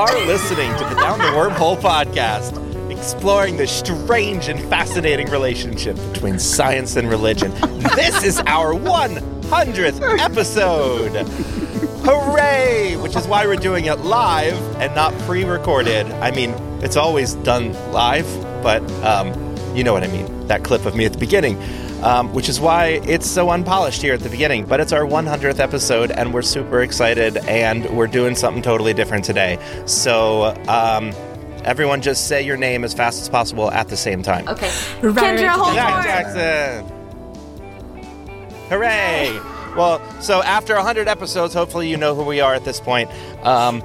are listening to the Down the Wormhole podcast, exploring the strange and fascinating relationship between science and religion. This is our 100th episode. Hooray! Which is why we're doing it live and not pre recorded. I mean, it's always done live, but um, you know what I mean. That clip of me at the beginning. Um, which is why it's so unpolished here at the beginning. But it's our 100th episode, and we're super excited, and we're doing something totally different today. So, um, everyone just say your name as fast as possible at the same time. Okay. Kendra Holmore. Jack Jackson! Hooray! Well, so after 100 episodes, hopefully you know who we are at this point. Um,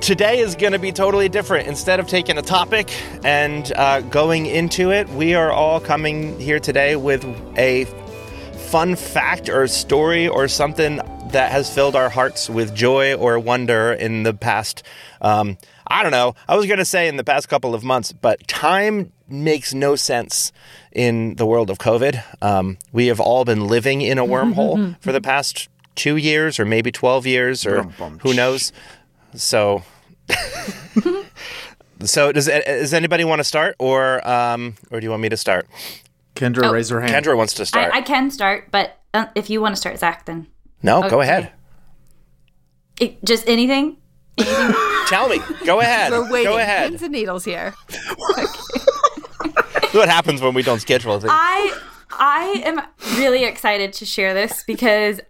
today is going to be totally different. Instead of taking a topic and uh, going into it, we are all coming here today with a fun fact or story or something that has filled our hearts with joy or wonder in the past. Um, I don't know. I was going to say in the past couple of months, but time makes no sense in the world of COVID. Um, we have all been living in a wormhole for the past two years or maybe 12 years or who knows. So, so does does anybody want to start, or um, or do you want me to start? Kendra, Oh, raise her hand. Kendra wants to start. I, I can start, but uh, if you want to start, Zach, then no, go ahead. it, just anything. Tell me. Go ahead. We're waiting. Go ahead. Pins and needles here. what happens when we don't schedule things? I I am really excited to share this because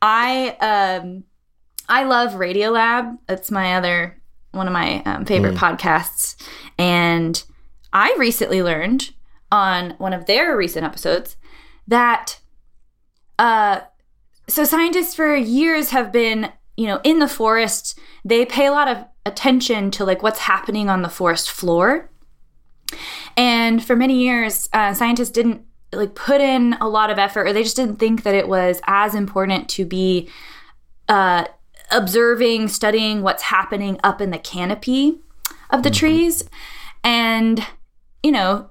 I um I love Radiolab. It's my other one of my um, favorite podcasts, and I recently learned on one of their recent episodes that uh so scientists for years have been you know in the forest. They pay a lot of attention to like what's happening on the forest floor. And for many years, uh, scientists didn't like put in a lot of effort, or they just didn't think that it was as important to be uh, observing, studying what's happening up in the canopy of the trees. And you know,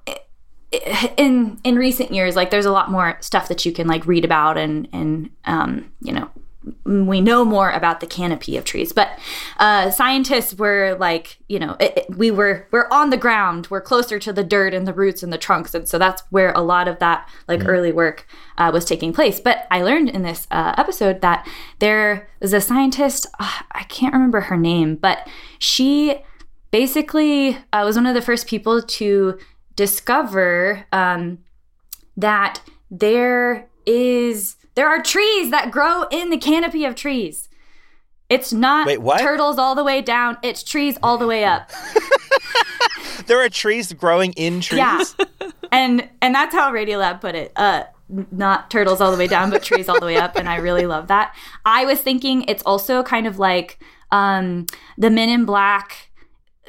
in in recent years, like there's a lot more stuff that you can like read about, and and um, you know, we know more about the canopy of trees but uh, scientists were like you know it, it- we were we're on the ground. We're closer to the dirt and the roots and the trunks. And so that's where a lot of that like early work uh, was taking place. But i learned in this uh, episode that there was a scientist uh, i can't remember her name but she basically uh, was one of the first people to discover um, that there is there are trees that grow in the canopy of trees. It's not Wait, what? turtles all the way down, it's trees all the way up. there are trees growing in trees. Yeah. and and that's how Radiolab put it. Uh not turtles all the way down, but trees all the way up, and I really love that. I was thinking it's also kind of like um the Men in Black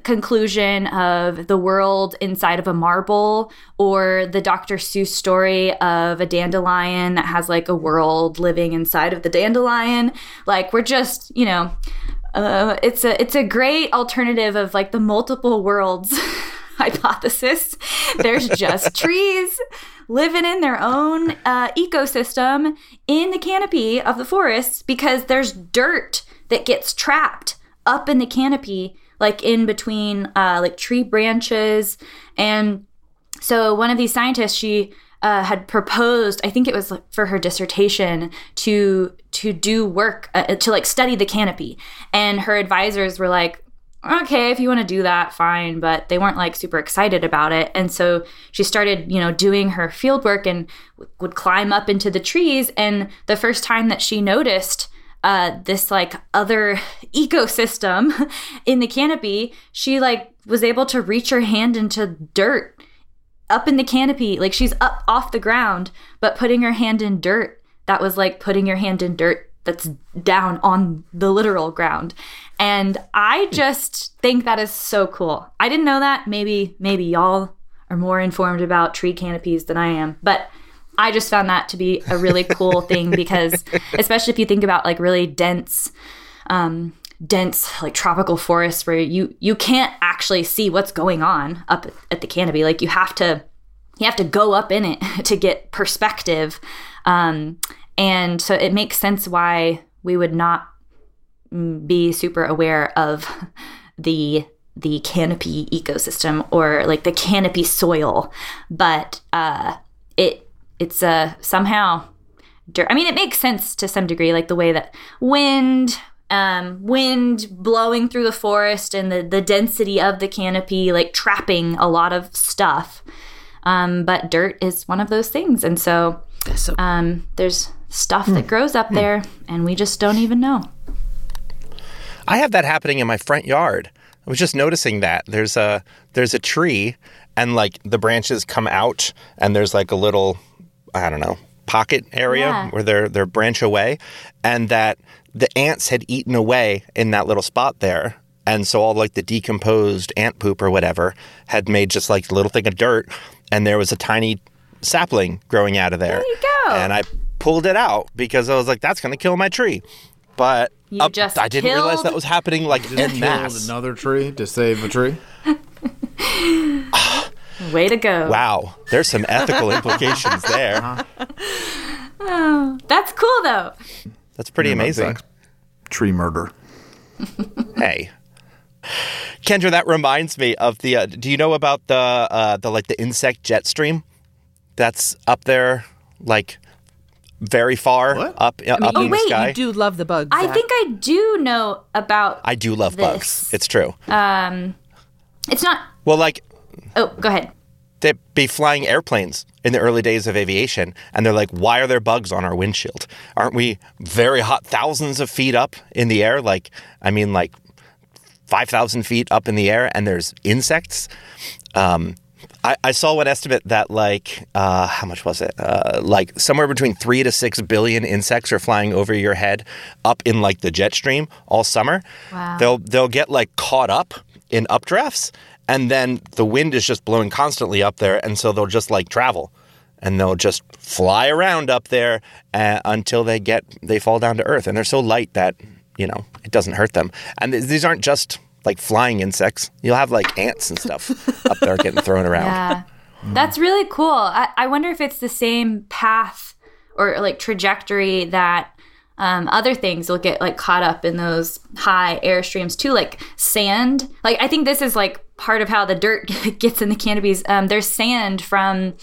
conclusion of the world inside of a marble or the Dr. Seuss story of a dandelion that has like a world living inside of the dandelion. Like we're just, you know, uh, it's a it's a great alternative of like the multiple worlds hypothesis. There's just trees living in their own uh, ecosystem in the canopy of the forest because there's dirt that gets trapped up in the canopy, like in between uh, like tree branches. And so one of these scientists she uh, had proposed i think it was for her dissertation to to do work uh, to like study the canopy. And her advisors were like okay if you want to do that fine but they weren't like super excited about it. And so she started you know doing her field work and w- would climb up into the trees. And the first time that she noticed uh, this like other ecosystem in the canopy she like was able to reach her hand into dirt up in the canopy. Like she's up off the ground but putting her hand in dirt that was like putting your hand in dirt that's down on the literal ground. And i just think that is so cool. I didn't know that. Maybe maybe y'all are more informed about tree canopies than i am but i just found that to be a really cool thing because especially if you think about like really dense um dense like tropical forests where you you can't actually see what's going on up at the canopy. Like you have to you have to go up in it to get perspective. Um and so it makes sense why we would not be super aware of the the canopy ecosystem or like the canopy soil, but uh, it it's uh, somehow dirt. I mean, it makes sense to some degree, like the way that wind, um, wind blowing through the forest and the the density of the canopy, like trapping a lot of stuff. Um, but dirt is one of those things, and so, So um, there's stuff that grows up there, and we just don't even know. I have that happening in my front yard. I was just noticing that there's a there's a tree and like the branches come out and there's like a little I don't know pocket area Yeah. where they're they're branch away and that the ants had eaten away in that little spot there and so all like the decomposed ant poop or whatever had made just like a little thing of dirt and there was a tiny sapling growing out of there. There you go. And I pulled it out because I was like that's going to kill my tree. But You up- just I didn't realize that was happening like Just en killed another tree to save a tree. Way to go! Wow, there's some ethical implications there. That's cool though. That's pretty amazing. Sucks. Tree murder. Hey, Kendra, that reminds me of the. Uh, do you know about the uh, the like the insect jet stream? That's up there, like very far What? up uh, up oh in the wait, sky. you do love the bugs. I Zach. think I do know about. I do love bugs. It's true. Um, It's not. well, like Oh, go ahead. they'd be flying airplanes in the early days of aviation, and they're like, "Why are there bugs on our windshield? Aren't we very hot, thousands of feet up in the air? Like, I mean, like five thousand feet up in the air, and there's insects." Um, I, I saw one estimate that like uh, how much was it? Uh, like somewhere between three to six billion insects are flying over your head up in like the jet stream all summer. Wow. They'll they'll get like caught up in updrafts, and then the wind is just blowing constantly up there, and so they'll just like travel, and they'll just fly around up there uh, until they get they fall down to earth, and they're so light that you know it doesn't hurt them. And th- these aren't just like flying insects; you'll have like ants and stuff up there getting thrown around. Yeah. That's really cool. I, I wonder if it's the same path or like trajectory that um, other things will get like caught up in those high air streams too, like sand. Like I think this is like part of how the dirt gets in the canopies. Um, there's sand from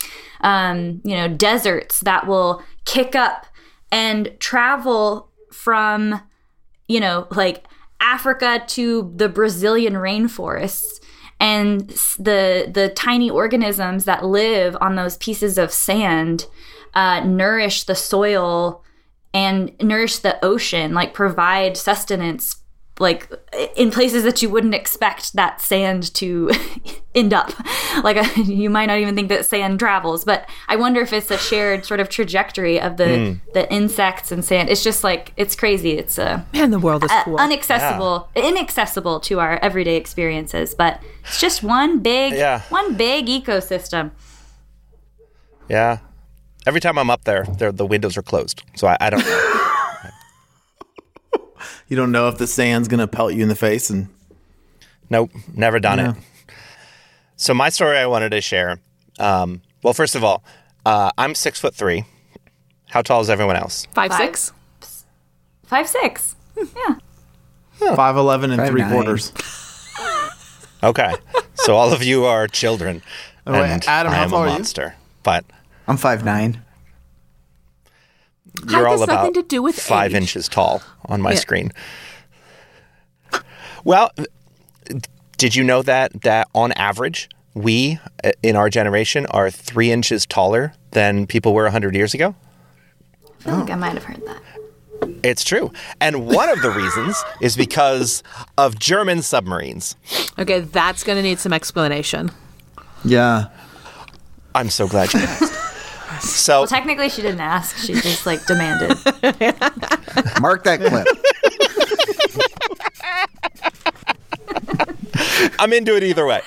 um, you know deserts that will kick up and travel from you know, like Africa to the Brazilian rainforests and the the tiny organisms that live on those pieces of sand uh, nourish the soil and nourish the ocean, like provide sustenance, like in places that you wouldn't expect that sand to end up. Like you might not even think that sand travels, but I wonder if it's a shared sort of trajectory of the the insects and sand. It's just like it's crazy. It's a man, the world is uh, cool. unaccessible inaccessible to our everyday experiences but it's just one big Yeah. one big ecosystem Yeah. Every time I'm up there, there the windows are closed, so I, I don't. You don't know if the sand's gonna pelt you in the face and Nope, never done Yeah. it. So my story I wanted to share. Um, well, first of all, uh, I'm six foot three. How tall is everyone else? Five, Five. six. five six yeah five eleven and Five three nine. quarters. Okay, so all of you are children, Oh, wait, and Adam, I how am tall a are you? monster. But I'm five nine. you're Height all about to do with five age. inches tall on my Yeah. screen. Well, did you know that that on average we uh, in our generation are three inches taller than people were hundred years ago? i feel like i might have heard that It's true. And one of the reasons is because of German submarines. Okay, that's going to need some explanation. Yeah. I'm so glad you asked. So, well technically she didn't ask she just like demanded Mark that clip. I'm into it either way.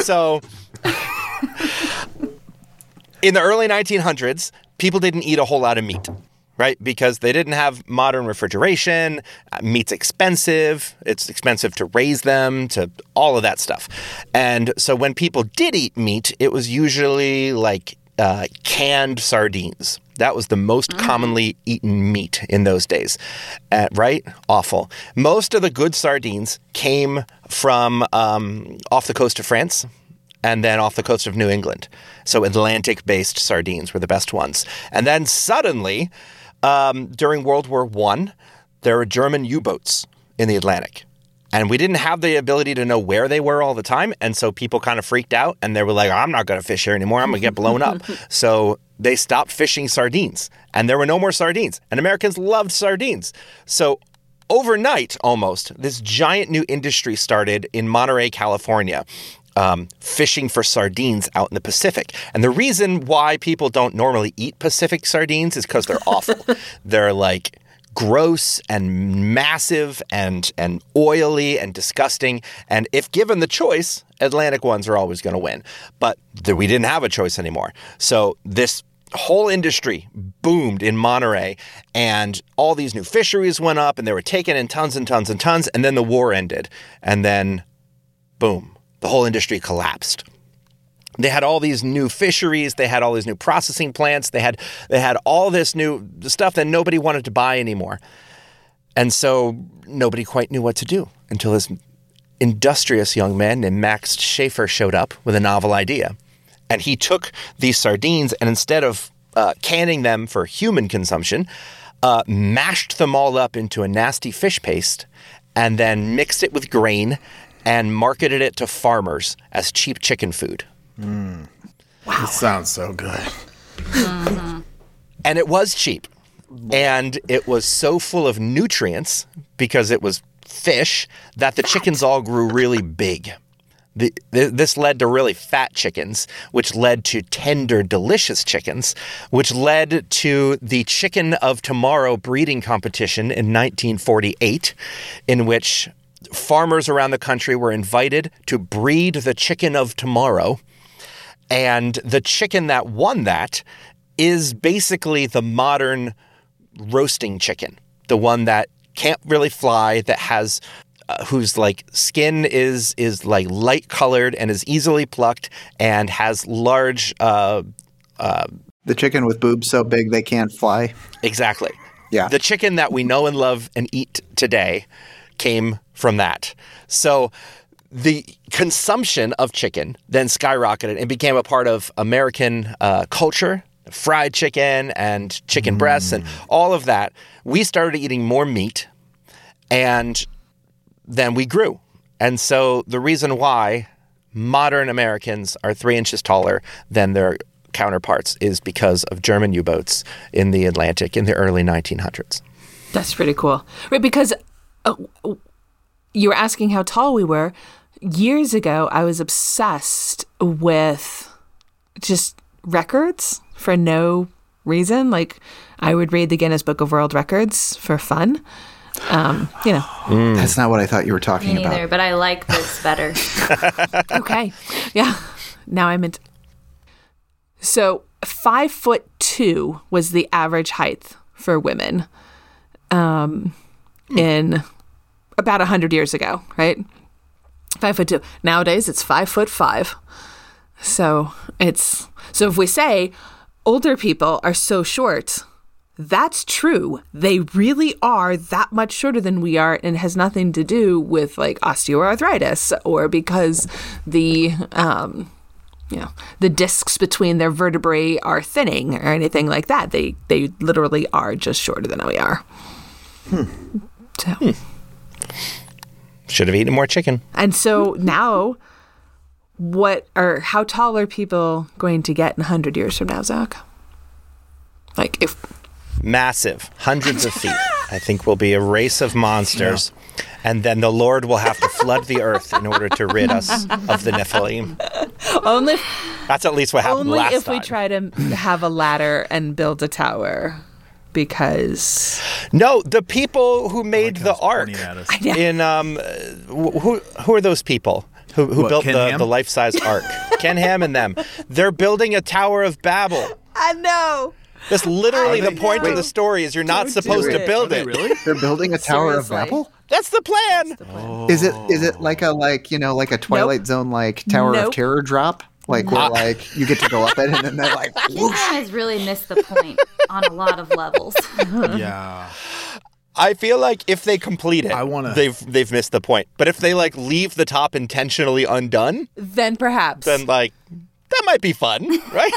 So, in the early 1900s, people didn't eat a whole lot of meat, right? Because they didn't have modern refrigeration. Uh, meat's expensive. It's expensive to raise them, to all of that stuff. And so, when people did eat meat, it was usually like uh, canned sardines. That was the most commonly eaten meat in those days, Uh, right? Awful. Most of the good sardines came from um, off the coast of France and then off the coast of New England. So Atlantic based sardines were the best ones. And then suddenly, um, during World War One, there were German U boats in the Atlantic. And we didn't have the ability to know where they were all the time. And so people kind of freaked out and they were like, I'm not going to fish here anymore. I'm going to get blown up. so they stopped fishing sardines and there were no more sardines. And Americans loved sardines. So overnight, almost, this giant new industry started in Monterey, California. Um, fishing for sardines out in the Pacific. And the reason why people don't normally eat Pacific sardines is because they're awful. they're like gross and massive and and oily and disgusting. And if given the choice, Atlantic ones are always going to win. But we didn't have a choice anymore. So this whole industry boomed in Monterey, and all these new fisheries went up, and they were taken in tons and tons and tons. And then the war ended, and then boom, the whole industry collapsed they had all these new fisheries. They had all these new processing plants. They had they had all this new stuff that nobody wanted to buy anymore. And so nobody quite knew what to do until this industrious young man named max schaefer showed up with a novel idea. And he took these sardines and instead of uh, canning them for human consumption uh, mashed them all up into a nasty fish paste and then mixed it with grain and marketed it to farmers as cheap chicken food Mm. It sounds so good. Mm-hmm. and it was cheap. And it was so full of nutrients because it was fish that the chickens all grew really big. The, th- this led to really fat chickens, which led to tender, delicious chickens, which led to the Chicken of Tomorrow breeding competition in 1948, in which farmers around the country were invited to breed the chicken of tomorrow. And the chicken that won that is basically the modern roasting chicken, the one that can't really fly, that has uh, whose like skin is is like light colored and is easily plucked and has large uh, The chicken with boobs so big they can't fly. exactly Yeah. the chicken that we know and love and eat today came from that so the consumption of chicken then skyrocketed and became a part of American uh, culture. Fried chicken and chicken breasts and all of that. We started eating more meat, and then we grew. And so the reason why modern Americans are three inches taller than their counterparts is because of German U boats in the Atlantic in the early 1900s. That's pretty cool. Right, because uh, you were asking how tall we were. Years ago, I was obsessed with just records for no reason. Like, I would read the Guinness Book of World Records for fun. Um, you know, That's not what I thought you were talking Me neither, about. but I like this better. okay. Yeah. Now I'm into. So five foot two was the average height for women um, in about a hundred years ago, right? Five foot two. Nowadays it's five foot five. So it's so if we say older people are so short, that's true. They really are that much shorter than we are, and it has nothing to do with like osteoarthritis or because the um, you know the discs between their vertebrae are thinning or anything like that. They they literally are just shorter than we are. Hmm. So. Should have eaten more chicken. And so now, what are how tall are people going to get in hundred years from now, Zach? Like if Massive, hundreds of feet. I think will be a race of monsters. And then the Lord will have to flood the earth in order to rid us of the Nephilim. only That's at least what happened only if time. we try to have a ladder and build a tower, because No, the people who made the ark pointing at us. in um, who who are those people who, who What, built Ken the, Ham? the life size ark? Ken Ham and them. They're building a Tower of Babel. I know. That's literally I the point of the story. Is you're not supposed to it. build Are they it. really? They're building a Tower of Babel. That's the plan. Is it is it like a like you know like a Twilight Zone like Tower Nope. of Terror drop? Like where like you get to go up it and then they're like Ken Ham has really missed the point on a lot of levels. Yeah. I feel like if they complete it, I wanna- they've they've missed the point. But if they like leave the top intentionally undone, Then perhaps. then like that might be fun, right?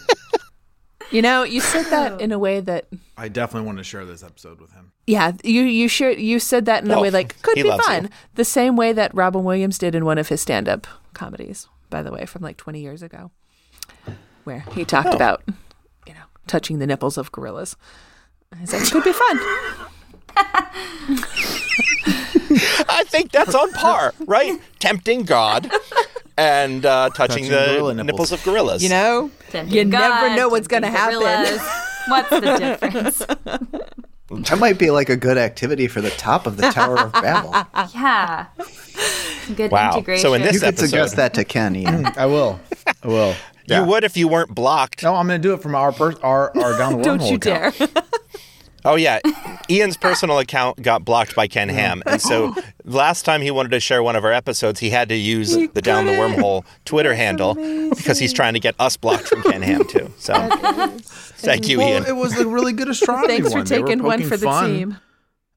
you know, you said that oh. in a way that I definitely want to share this episode with him. Yeah, you you sure you said that in a Oh, way like could be fun. you. The same way that Robin Williams did in one of his stand-up comedies, by the way, from like 20 years ago, where he talked Oh. about you know touching the nipples of gorillas. He said it could be fun. I think that's on par, right? Tempting God and uh, touching, Touching the nipples. nipples. of gorillas. You know, Tempting you never know what's gonna happen. What's the difference? that might be like a good activity for the top of the Tower of Babel. Yeah. Good Wow. integration. So in this You could suggest that to Ken, Ian. Mm, I will. I will. you would if you weren't blocked. No, I'm going to do it from our per- our, our down the Don't you account. dare. Oh yeah, Ian's personal account got blocked by Ken Ham, and so last time he wanted to share one of our episodes, he had to use the Down the Wormhole Twitter handle because he's trying to get us blocked from Ken Ham too. So thank you, Well, Ian. it was a really good astronomy Thanks for one. Taking one for the fun team.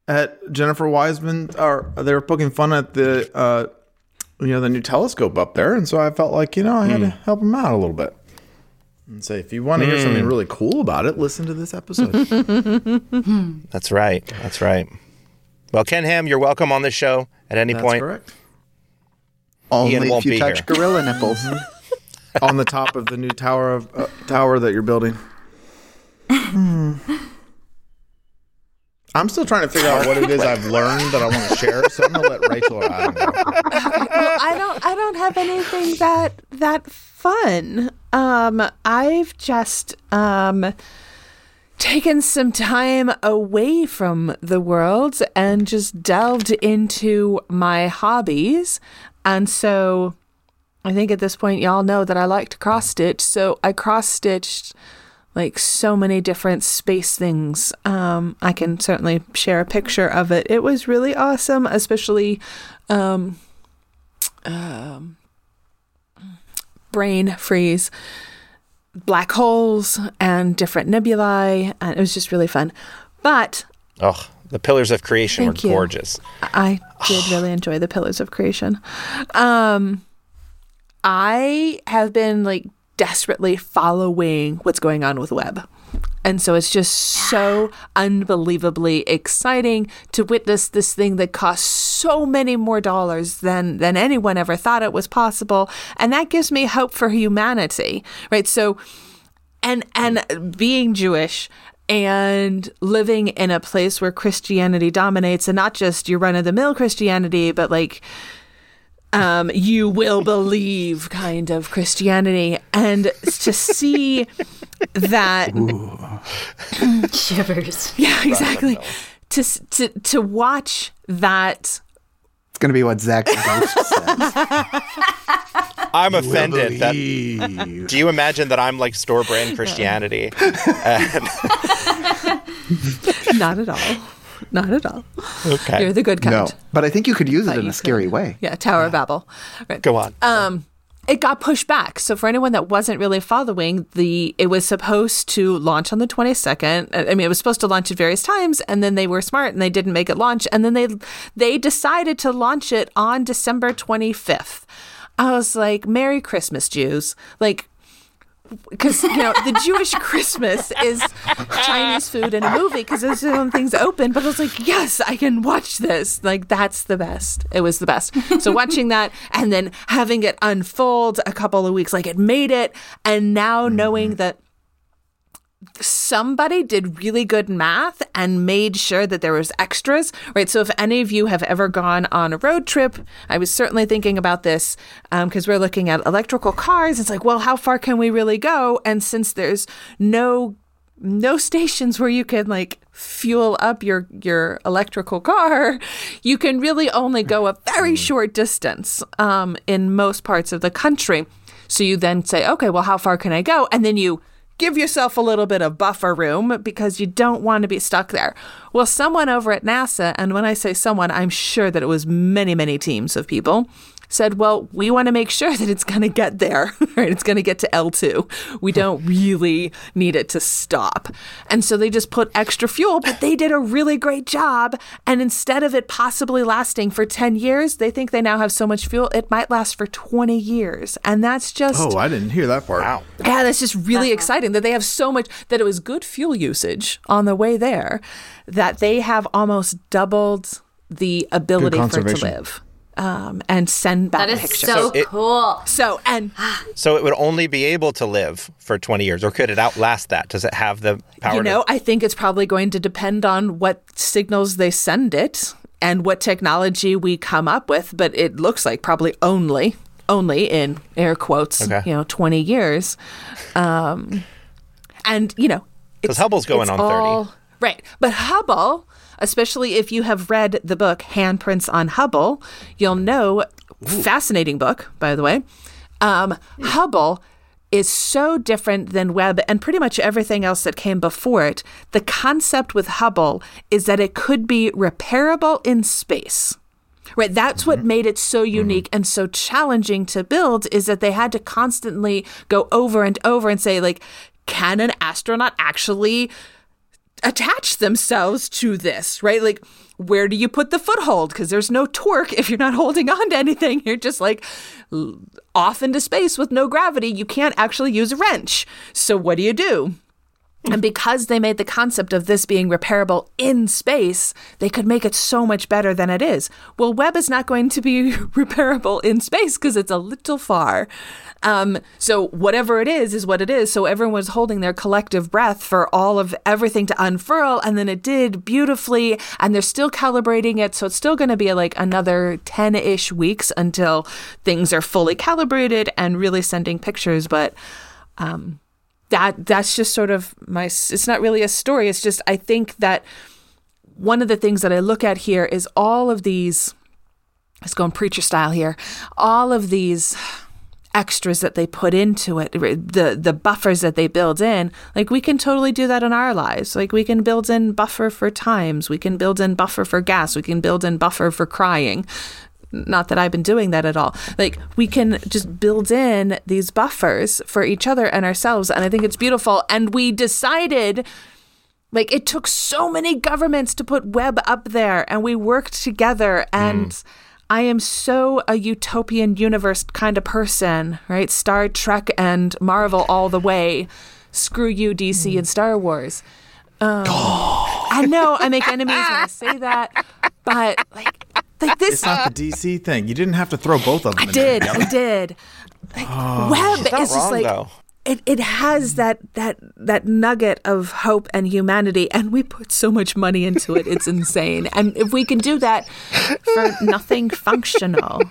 At Jennifer Wiseman, or they were poking fun at the, uh, you know, the new telescope up there, and so I felt like you know I had to help him out a little bit. And say, if you want to hear something really cool about it, listen to this episode. That's right. That's right. Well, Ken Ham, you're welcome on the show at any That's point. correct. Only Ian won't if you be touch here. gorilla nipples. On the top of the new tower of uh, tower that you're building. Hmm. I'm still trying to figure out what it is I've learned that I want to share, so I'm gonna let Rachel or Adam go. well, I don't I don't have anything that that fun. Um I've just um taken some time away from the world and just delved into my hobbies. And so I think at this point y'all know that I like to cross stitch, so I cross stitched like so many different space things. Um, I can certainly share a picture of it. It was really awesome, especially um, um, brain freeze, black holes, and different nebulae, and it was just really fun. But Oh, the pillars of creation were you. gorgeous. I did really enjoy the Pillars of Creation. Um, I have been like desperately following what's going on with Webb. And so it's just so unbelievably exciting to witness this thing that costs so many more dollars than than anyone ever thought it was possible. And that gives me hope for humanity. Right? So and and being Jewish and living in a place where Christianity dominates and not just your run of the mill Christianity, but like um, you will believe kind of Christianity. And to see that Shivers. Yeah, exactly. To, to to watch that It's going to be what Zach Ghost says. I'm offended. That, do you imagine that I'm like store brand Christianity? Not at all. Not at all. okay, You're the good kind. No, but I think you could use it in a scary way. Yeah, Tower of Babel. Right. go on. um it got pushed back so for anyone that wasn't really following the it was supposed to launch on the 22nd i mean it was supposed to launch at various times and then they were smart and they didn't make it launch and then they they decided to launch it on december 25th i was like merry christmas jews like because you know the Jewish Christmas is Chinese food and a movie because those are the things open. But I was like, yes, I can watch this. Like that's the best. It was the best. So watching that and then having it unfold a couple of weeks, like it made it, and now knowing mm-hmm. that somebody did really good math and made sure that there was extras right? So if any of you have ever gone on a road trip i was certainly thinking about this because we're looking at electrical cars. It's like well how far can we really go? And since there's no no stations where you can like fuel up your your electrical car you can really only go a very short distance um, in most parts of the country. So you then say okay well how far can i go? And then you give yourself a little bit of buffer room because you don't want to be stuck there. Well, someone over at NASA, and when I say someone, I'm sure that it was many, many teams of people, said, well, we want to make sure that it's going to get there, right? It's going to get to L2. We don't really need it to stop. And so they just put extra fuel, but they did a really great job. And instead of it possibly lasting for 10 years, they think they now have so much fuel, it might last for 20 years. And that's just. Oh, I didn't hear that part. Wow. Yeah, that's just really uh-huh. exciting that they have so much that it was good fuel usage on the way there that they have almost doubled the ability for it to live um, and send back That is pictures. so it- cool. So, and So it would only be able to live for 20 years, or could it outlast that? Does it have the power? you know, to, I think it's probably going to depend on what signals they send it and what technology we come up with. But it looks like probably only, only in air quotes, Okay. you know, 20 years. Um, and, you know, because Hubble's going it's on 30. Right, But Hubble, especially if you have read the book Handprints on Hubble, you'll know, fascinating book, by the way. Um, Hubble is so different than Webb and pretty much everything else that came before it. The concept with Hubble is that it could be repairable in space. Right, that's what made it so unique and so challenging to build is that they had to constantly go over and over and say like can an astronaut actually attach themselves to this, right? Like, where do you put the foothold? Because there's no torque if you're not holding on to anything. You're just like off into space with no gravity. You can't actually use a wrench. So, what do you do? And because they made the concept of this being repairable in space, they could make it so much better than it is. Well, Webb is not going to be repairable in space because it's a little far. Um, so whatever it is, is what it is. So everyone was holding their collective breath for all of everything to unfurl, and then it did beautifully. And they're still calibrating it, so it's still going to be like another ten-ish weeks until things are fully calibrated and really sending pictures. But um, that that's just sort of my it's not really a story. It's just i think that one of the things that i look at here is all of these let's go in preacher style here all of these extras that they put into it the the buffers that they build in like we can totally do that in our lives. Like we can build in buffer for times. We can build in buffer for gas. We can build in buffer for crying not that I've been doing that at all. Like we can just build in these buffers for each other and ourselves and I think it's beautiful and we decided like it took so many governments to put Webb up there and we worked together and I am so a utopian universe kind of person, right? Star Trek and Marvel all the way. Screw you DC and Star Wars. Um, I know I make enemies when I say that, but like like this It's not the DC thing. You didn't have to throw both of them. I in there did. I did. Like, oh. Webb not is just wrong, like though. it. It has that that that nugget of hope and humanity, and we put so much money into it. It's insane. And if we can do that for nothing functional,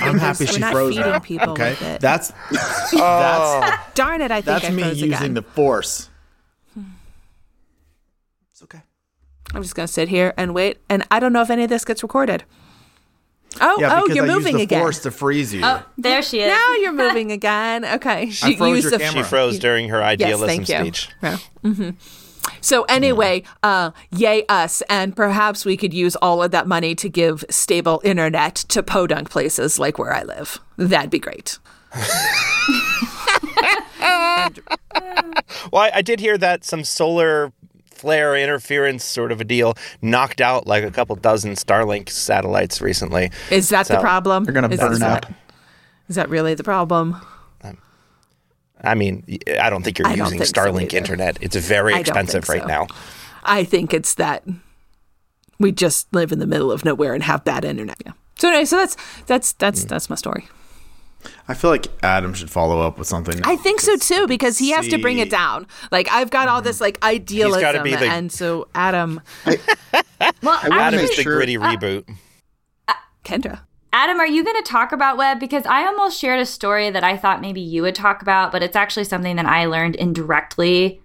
I'm happy we're she not froze feeding people okay, with it. that's that's oh. darn it! I think that's I me using again. the force. It's okay. I'm just gonna sit here and wait, and I don't know if any of this gets recorded. Oh, Yeah, oh, you're I moving used the again. force to freeze you. Oh, there she is. Now you're moving again. Okay, she froze used your the camera. She froze during her Yes, idealism thank you. speech. Yeah. hmm So anyway, uh, yay us, and perhaps we could use all of that money to give stable internet to podunk places like where I live. That'd be great. Well, I, I did hear that some solar flare interference sort of a deal knocked out like a couple dozen Starlink satellites recently. Is that the problem? They're gonna is, burn is up. That, is that really the problem? I mean, I don't think you're I don't using think Starlink either. internet. It's very expensive right so. now. I think it's that we just live in the middle of nowhere and have bad internet. Yeah. So anyway, so that's that's that's Mm. that's my story. I feel like Adam should follow up with something. I think so too because he has to bring it down. Like I've got all this like idealism, be the- and so Adam, well, wanna Adam is the sure- gritty reboot. Uh, Kendra. Adam, are you going to talk about Webb? Because I almost shared a story that I thought maybe you would talk about, but it's actually something that I learned indirectly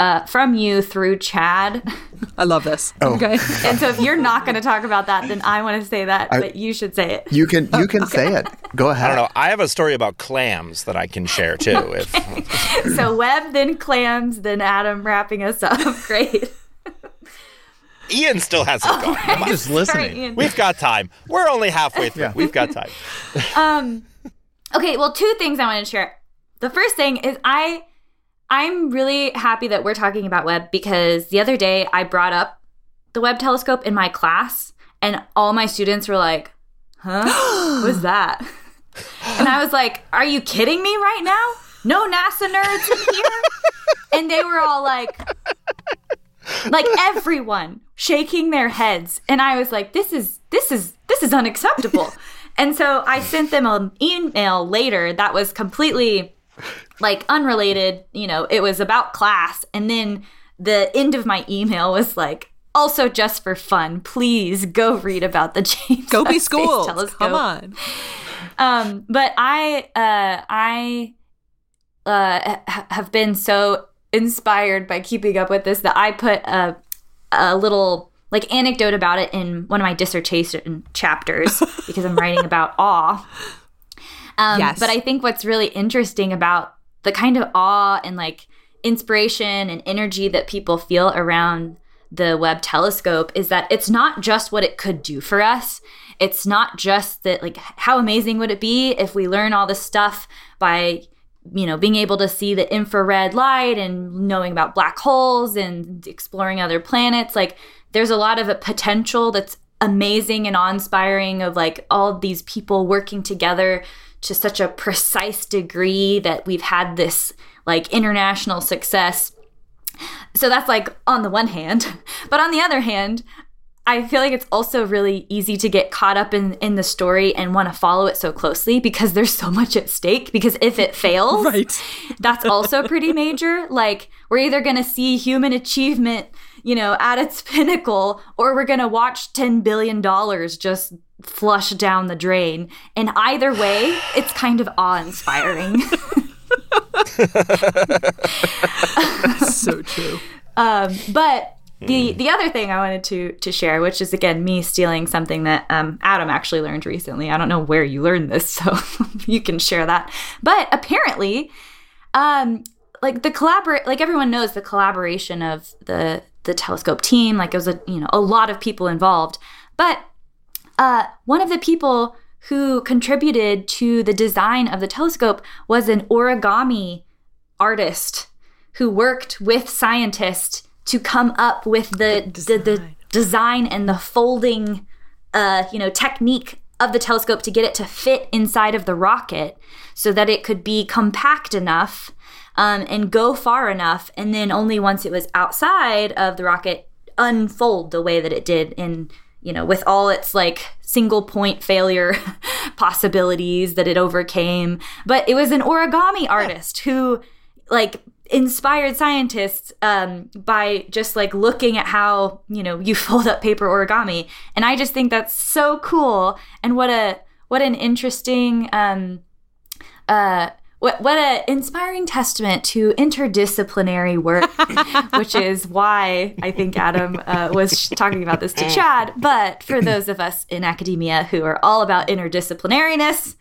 uh, from you through Chad. I love this. Oh. Okay. and so if you're not going to talk about that, then I want to say that, but you should say it. You can you can say it. Go ahead. I don't know. I have a story about clams that I can share too. If so Webb, then clams, then Adam wrapping us up. Great. Ian still hasn't gone. I'm just Sorry, listening. Ian. We've got time. We're only halfway through. Yeah. We've got time. Um, okay, well, two things I want to share. The first thing is I, I'm really happy that we're talking about Webb because the other day I brought up the Webb telescope in my class, and all my students were like, "Huh? What's that?" And I was like, "Are you kidding me right now? No NASA nerds in here?" And they were all like, like everyone shaking their heads and i was like this is this is this is unacceptable and so i sent them an email later that was completely like unrelated you know it was about class and then the end of my email was like also just for fun please go read about the james Go be. Telescope. Come on. Um, but I, uh, I, uh, ha- have been so inspired by keeping up with this that I put a, a little like anecdote about it in one of my dissertation chapters because I'm writing about awe. Um, Yes. But I think what's really interesting about the kind of awe and like inspiration and energy that people feel around the Webb telescope is that it's not just what it could do for us. It's not just that, like, how amazing would it be if we learn all this stuff by, you know, being able to see the infrared light and knowing about black holes and exploring other planets? Like, there's a lot of a potential that's amazing and awe-inspiring of like all these people working together to such a precise degree that we've had this like international success. So that's like on the one hand. But on the other hand i feel like it's also really easy to get caught up in in the story and want to follow it so closely because there's so much at stake because if it fails Right. that's also pretty major. Like we're either going to see human achievement you know at its pinnacle or we're going to watch 10 billion dollars just flush down the drain and either way it's kind of awe-inspiring so true. Um, but the the other thing I wanted to to share, which is again me stealing something that um, Adam actually learned recently. I don't know where you learned this, so you can share that. But apparently, um, like the collaborate, like everyone knows the collaboration of the the telescope team. Like it was a you know a lot of people involved, but uh, one of the people who contributed to the design of the telescope was an origami artist who worked with scientists to come up with the the, the design and the folding uh, you know technique of the telescope to get it to fit inside of the rocket so that it could be compact enough um, and go far enough and then only once it was outside of the rocket unfold the way that it did in you know with all its like single point failure possibilities that it overcame. But it was an origami artist who like inspired scientists um, by just like looking at how you know you fold up paper origami. And i just think that's so cool. And what a what an interesting um uh what, what a inspiring testament to interdisciplinary work, which is why I think Adam uh, was talking about this to Chad. But for those of us in academia who are all about interdisciplinariness,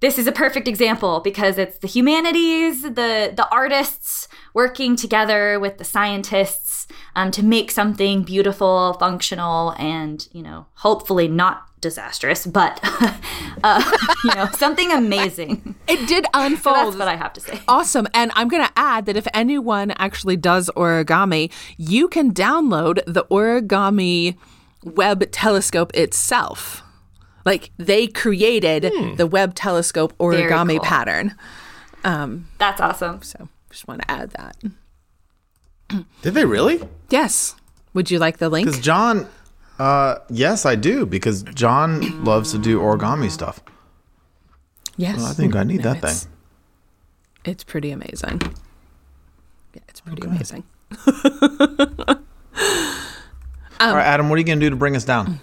this is a perfect example because it's the humanities, the the artists working together with the scientists um, to make something beautiful, functional, and you know, hopefully not disastrous, but uh, you know, something amazing. It did So unfold. that's what I have to say. Awesome. And I'm going to add that if anyone actually does origami, you can download the origami Webb telescope itself. Like they created the Webb telescope origami cool. pattern. That's awesome. So just want to add that. Did they really? Yes. Would you like the link? Because John, uh, yes, I do. Because John loves to do origami stuff. Yes. I think I need No, that thing. it's- It's pretty amazing. Yeah, it's pretty amazing. All right, Adam, what are you going to do to bring us down?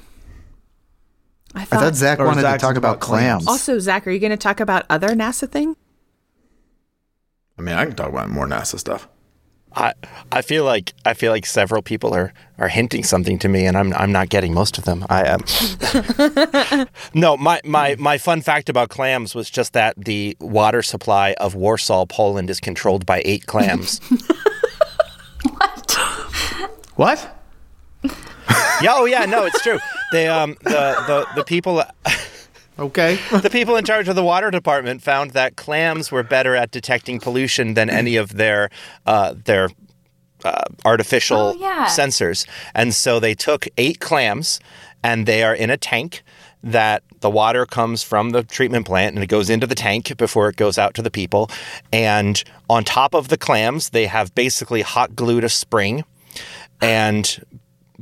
I thought, I thought. thought Zach Or wanted to talk about about clams. clams. also, Zach, are you going to talk about other NASA thing? I mean, I can talk about more NASA stuff. I I feel like I feel like several people are are hinting something to me, and I'm I'm not getting most of them. I am. no, my my my fun fact about clams was just that the water supply of Warsaw, Poland, is controlled by eight clams. What? Yeah, oh yeah, no, it's true. They um the the, the people Okay. the people in charge of the water department found that clams were better at detecting pollution than any of their uh, their uh, artificial Oh, yeah. sensors, and so they took eight clams, and they are in a tank that the water comes from the treatment plant and it goes into the tank before it goes out to the people. And on top of the clams, they have basically hot glued a spring and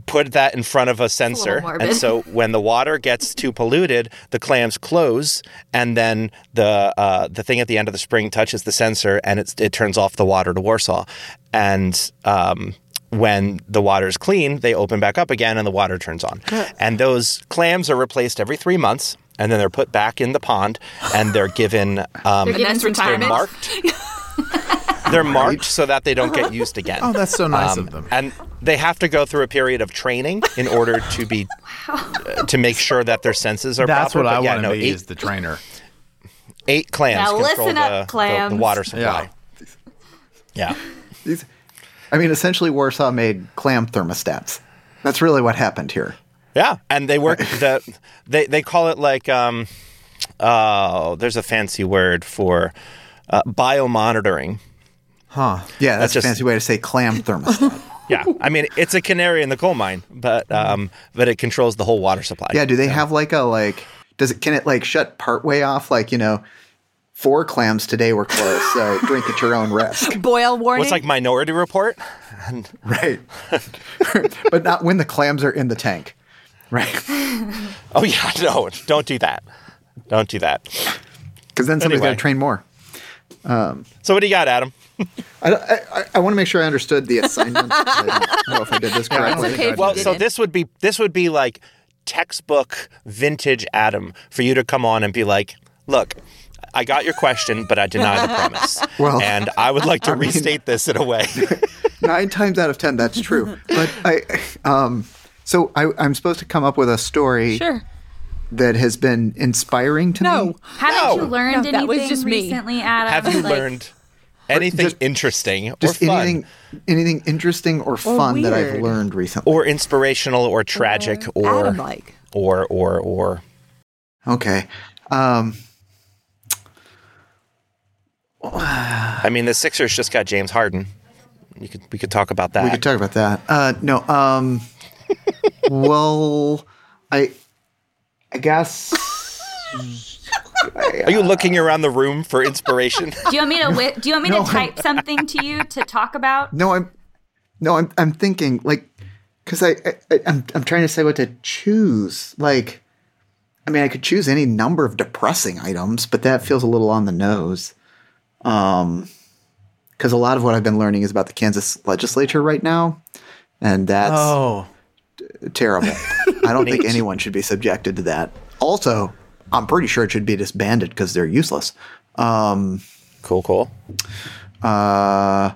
put that in front of a sensor. morbid. and so when the water gets too polluted, the clams close, and then the uh, the thing at the end of the spring touches the sensor, and it it turns off the water to Warsaw. And um, when the water is clean, they open back up again, and the water turns on. and those clams are replaced every three months. And then they're put back in the pond, and they're given um, They're given they're marked. they're marked so that they don't get used again. Oh, that's so nice Um, of them. And they have to go through a period of training in order to be uh, to make sure that their senses are That's proper. what I yeah, want to no, be eight, is the trainer. eight clams Now control listen the, up, the- the water supply. Yeah. These, I mean, essentially, Warsaw made clam thermostats. That's really what happened here. Yeah, and they work. the they they call it like um, oh, there's a fancy word for uh, biomonitoring. Huh. Yeah, that's, just- a fancy way to say clam thermostat. Yeah, I mean it's a canary in the coal mine, but um, but it controls the whole water supply. yeah, do they have like a like? Does it can it like shut part way off? Like you know, four clams today were closed, so drink at your own risk. Boil warning. What's like Minority Report? Right, but not when the clams are in the tank. Right, Oh yeah, no, don't do that. Don't do that. because then somebody's got to train more. Um, So what do you got, Adam? I, I, I want to make sure I understood the assignment. I don't know if I did this correctly. okay Well, so this would be this would be like textbook vintage Adam for you to come on and be like, "Look, I got your question, but I deny the premise, Well, and I would like to restate this in a way." Nine times out of ten, that's true. But I, um, so I, I'm supposed to come up with a story Sure. that has been inspiring to me. No. Haven't you learned No, that was anything just me. recently, Adam? Have you Like, learned anything just- interesting or just fun, anything, anything interesting or fun that I've learned recently. or inspirational, or tragic, or Adam like. or or or Okay. Um, I mean, the Sixers just got James Harden. You could we could talk about that. we could talk about that. Uh, no. Um, well, I, I guess. Are you looking around the room for inspiration? Do you want me to? Wi- do you want me No, to I'm- type something to you to talk about? No, I'm. No, I'm. I'm thinking like, because I, I, I'm. I'm trying to say what to choose. Like, I mean, I could choose any number of depressing items, but that feels a little on the nose. Um, because a lot of what I've been learning is about the Kansas legislature right now, and that's Oh. terrible. I don't think anyone should be subjected to that. Also, I'm pretty sure it should be disbanded because they're useless. Um, cool, cool. uh,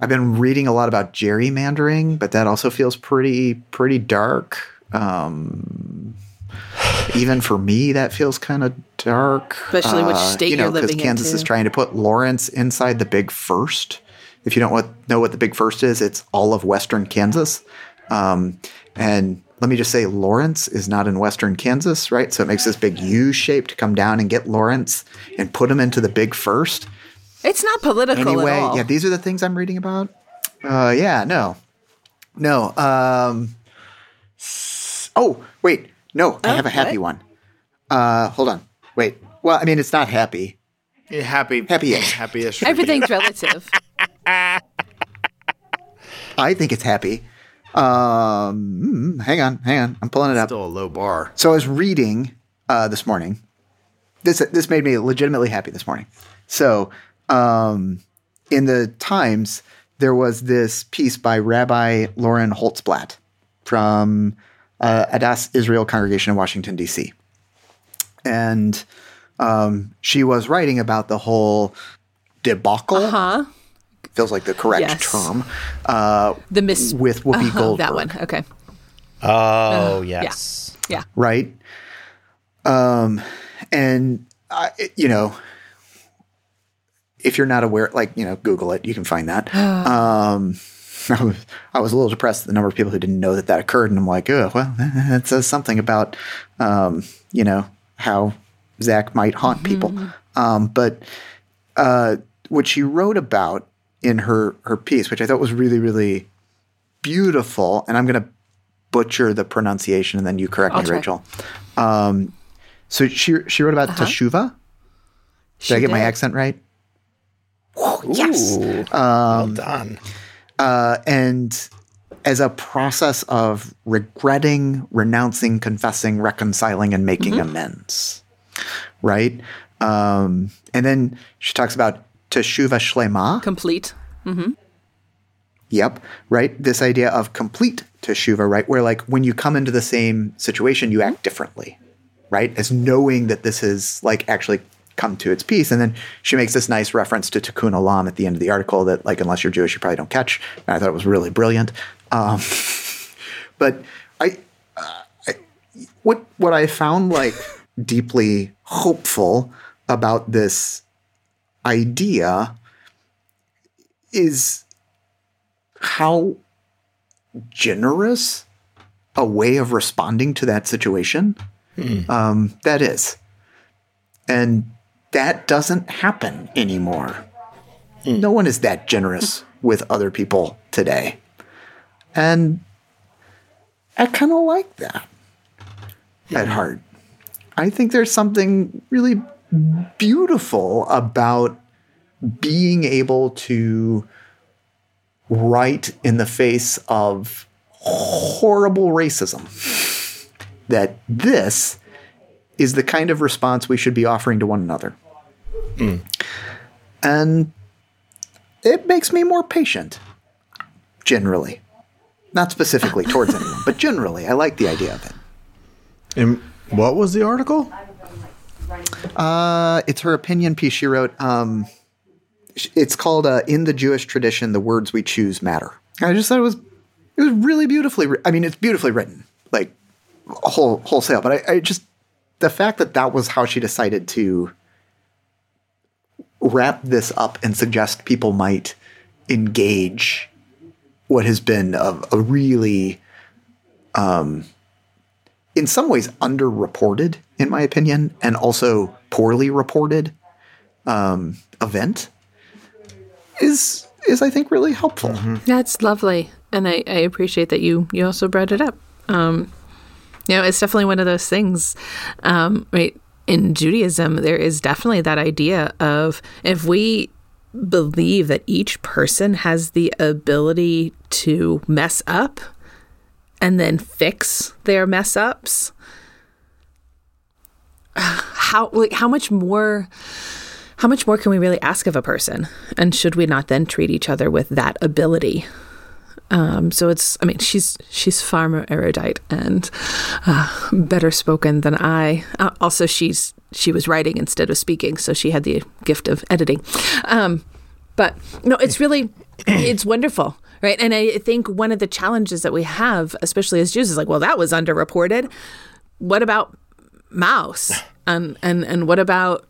I've been reading a lot about gerrymandering, but that also feels pretty pretty dark. Um, even for me, that feels kind of dark. Especially which state you know, you're living in, Kansas too. is trying to put Lawrence inside the Big First. If you don't know what the Big First is, it's all of Western Kansas. Um, and let me just say, Lawrence is not in Western Kansas, right? So it makes this big U shape to come down and get Lawrence and put him into the Big First It's not political anyway, at all. yeah, these are the things I'm reading about. Uh, yeah, no, no. Um, oh, wait, no, I have a happy what? one. Uh, hold on, wait. Well, I mean, it's not happy. Yeah, happy. Happy-ish. Happy-ish. Everything's relative. I think it's happy. Um, mm, hang on, hang on. I'm pulling it up. Still a low bar. So I was reading uh, this morning. This this made me legitimately happy this morning. So um, in the Times, there was this piece by Rabbi Lauren Holtzblatt from uh, Adas Israel Congregation in Washington D.C. And um, she was writing about the whole debacle. Huh? Feels like the correct Yes. term. Uh, The miss with Whoopi uh-huh, Goldberg that one. Okay. Oh yes. Yeah. right? Um, and I, you know, if you're not aware, like you know, Google it, you can find that. Um, I was, I was a little depressed at the number of people who didn't know that that occurred, and I'm like, oh, well, that says something about, um, you know, how Zach might haunt people. Um, but uh, what she wrote about in her her piece, which I thought was really really beautiful, and I'm going to butcher the pronunciation, and then you correct me, try. Rachel. Um, so she she wrote about teshuva. Did I get my accent right? yes. well done. uh, and as a process of regretting, renouncing, confessing, reconciling, and making amends, right? Um, and then she talks about teshuva shlema. Complete. Yep, right. This idea of complete teshuva, right? Where like when you come into the same situation, you act differently, right? As knowing that this is like actually come to its peace. And then she makes this nice reference to Tikkun Olam at the end of the article that like unless you're Jewish, you probably don't catch. And I thought it was really brilliant. Um, but I, uh, I, what what I found like deeply hopeful about this idea is how generous a way of responding to that situation um, that is. And that doesn't happen anymore. No one is that generous with other people today. And I kind of like that at heart. I think there's something really beautiful about being able to write in the face of horrible racism that this is the kind of response we should be offering to one another. Hmm. And it makes me more patient, generally. Not specifically towards anyone, but generally, I like the idea of it. And what was the article? Uh, it's her opinion piece she wrote. Um, it's called uh, "In the Jewish Tradition: The Words We Choose Matter." I just thought it was it was really beautifully. I mean, it's beautifully written, like whole wholesale. But I, I just the fact that that was how she decided to wrap this up and suggest people might engage what has been a, a really um, in some ways underreported, in my opinion, and also poorly reported um, event is is I think really helpful. That's lovely, and I, I appreciate that you you also brought it up. Um, you know, it's definitely one of those things, um, right? In Judaism, there is definitely that idea of if we believe that each person has the ability to mess up and then fix their mess ups, how like how much more how much more can we really ask of a person? And should we not then treat each other with that ability? Um, so it's i mean she's she's far more erudite and uh, better spoken than i. Uh, also she's she was writing instead of speaking so she had the gift of editing. Um, but no it's really it's wonderful right? And i think one of the challenges that we have especially as jews is like well that was underreported. What about Maus and and and what about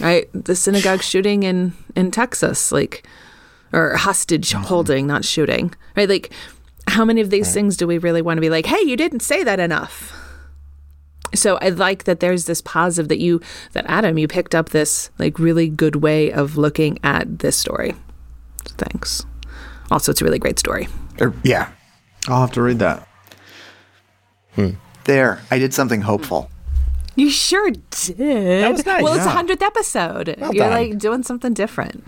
right the synagogue shooting in in texas like or hostage mm-hmm. holding not shooting right? Like how many of these things do we really want to be like hey you didn't say that enough? So i like that there's this positive that you that adam you picked up this like really good way of looking at this story thanks also it's a really great story Or- yeah, I'll have to read that. Hmm. there I did something hopeful. you sure did That was nice. well it's a Yeah. hundredth episode you're done. like doing something different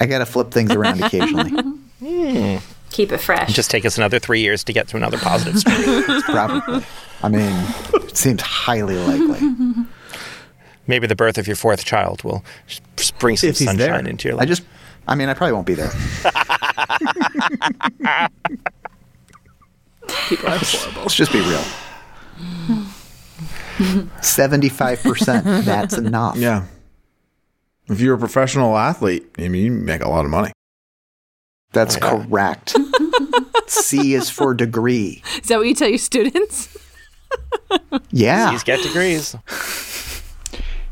I got to flip things around occasionally. Hmm. Keep it fresh. Just take us another three years to get to another positive story. Probably. I mean, it seems highly likely. Maybe the birth of your fourth child will s- bring some If sunshine there. into your I life. just, I mean, I probably won't be there. people are horrible Let's just be real. 75%, that's enough. Yeah. If you're a professional athlete, I mean, you make a lot of money. That's correct. C is for degree. is that what you tell your students Yeah. Please get degrees.